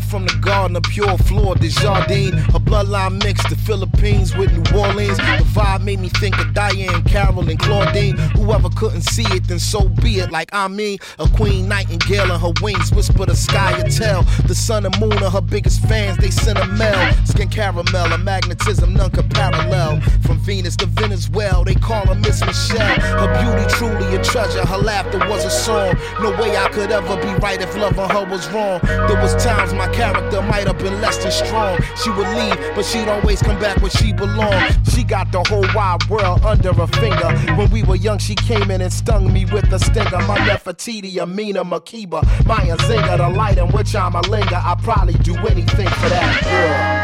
from the garden, a pure floor, the jardine. A bloodline mixed the Philippines with New Orleans. The vibe made me think of Diahann Carroll and Claudine. Whoever couldn't see it, then so be it. Like I mean, a queen nightingale and her wings whisper the sky a tell. The sun and moon are her biggest fans, they send a mail. Skin caramel, a magnetism none could parallel. From Venus to Venezuela, they call her Miss Michelle. Her beauty truly a treasure, her laughter was a song. No way I could ever be right if loving her was wrong. There was times my character might have been less than strong. She would leave, but she'd always come back where she belonged. She got the whole wide world under her finger. When we were young, she came in and stung me with a stinger. My Nefertiti, Amina, Makeba, Maya Zinga, the light in which I'm a linger. I'd probably do anything for that girl.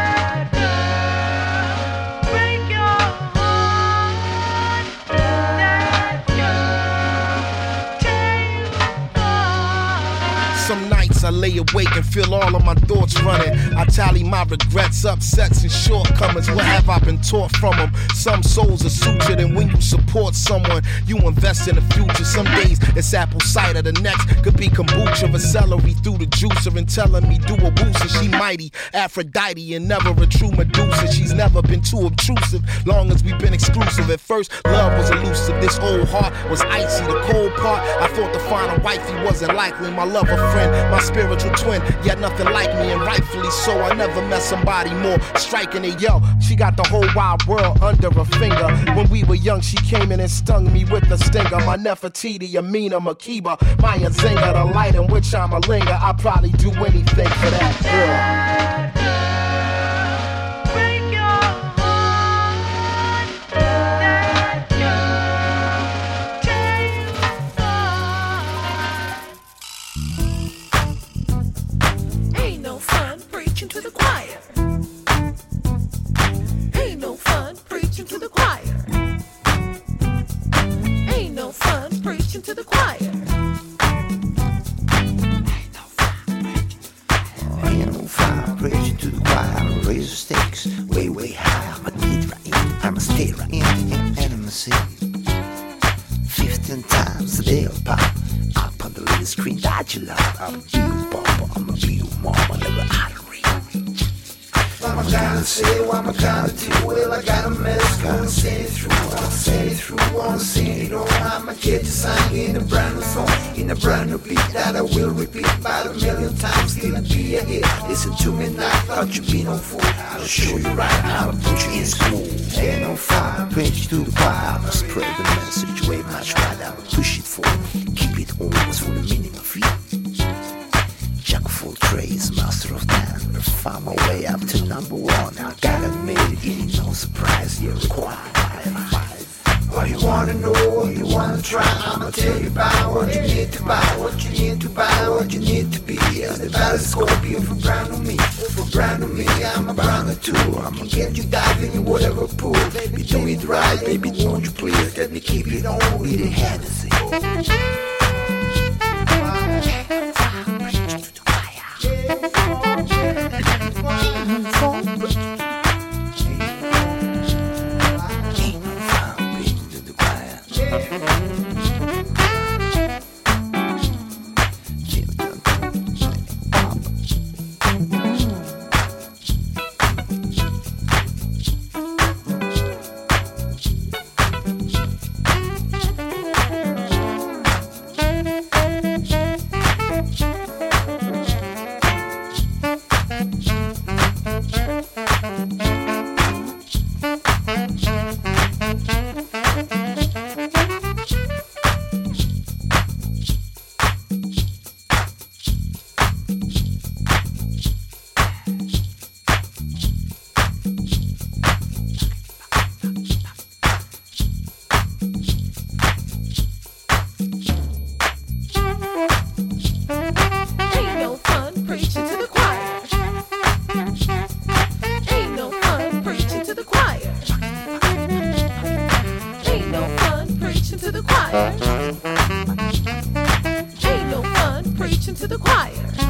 Lay awake and feel all of my thoughts running. I tally my regrets, upsets, and shortcomings. What have I been taught from them? Some souls are sutured, and when you support someone, you invest in the future. Some days it's apple cider, the next could be kombucha or celery through the juicer and telling me do a woosa. Mighty, Aphrodite, and never a true Medusa. She's never been too obtrusive, long as we've been exclusive. At first, love was elusive. This old heart was icy. The cold part, I thought to find a wifey wasn't likely. My lover friend, my spiritual twin, yet nothing like me, and rightfully so. I never met somebody more striking than yo. She got the whole wide world under her finger. When we were young, she came in and stung me with a stinger. My Nefertiti, Amina, Makeba, Maya Zinga, the light in which I'm a linger. I probably do anything for to the choir, raise the stakes way, way high. I'ma get right in, I'ma stay right in, and I'ma see 15 times a day of pop. Up on the little screen that you love. I'm a you, papa, I'm a you, mama, never out. What am I gonna say? What am I gonna do? Well, I got a mess. Gonna say it through. Wanna say it through. Wanna say it all. I'ma get you sang in a brand new song. In a brand new beat that I will repeat about a million times. It be a hit. Listen to me now. Thought you be no fool. I'll show you right how to put you in school. Ain't no fire, preach to the choir. I'ma spread the message way much wider. I'ma push it forward, keep it always for the meaning of it. Of all trades, master of none. Found my way up to number one. I gotta admit it, ain't no surprise. You're required. What you wanna know, what you wanna try, I'ma tell you about what you need to buy, what you need to buy, what you need to be. As the battle scorpion for brand new me, for brand new me, I'm a brand new too. I'ma get you diving in whatever pool. Baby, do it right, baby, don't you please let me keep it on with the Hennessy. To the choir.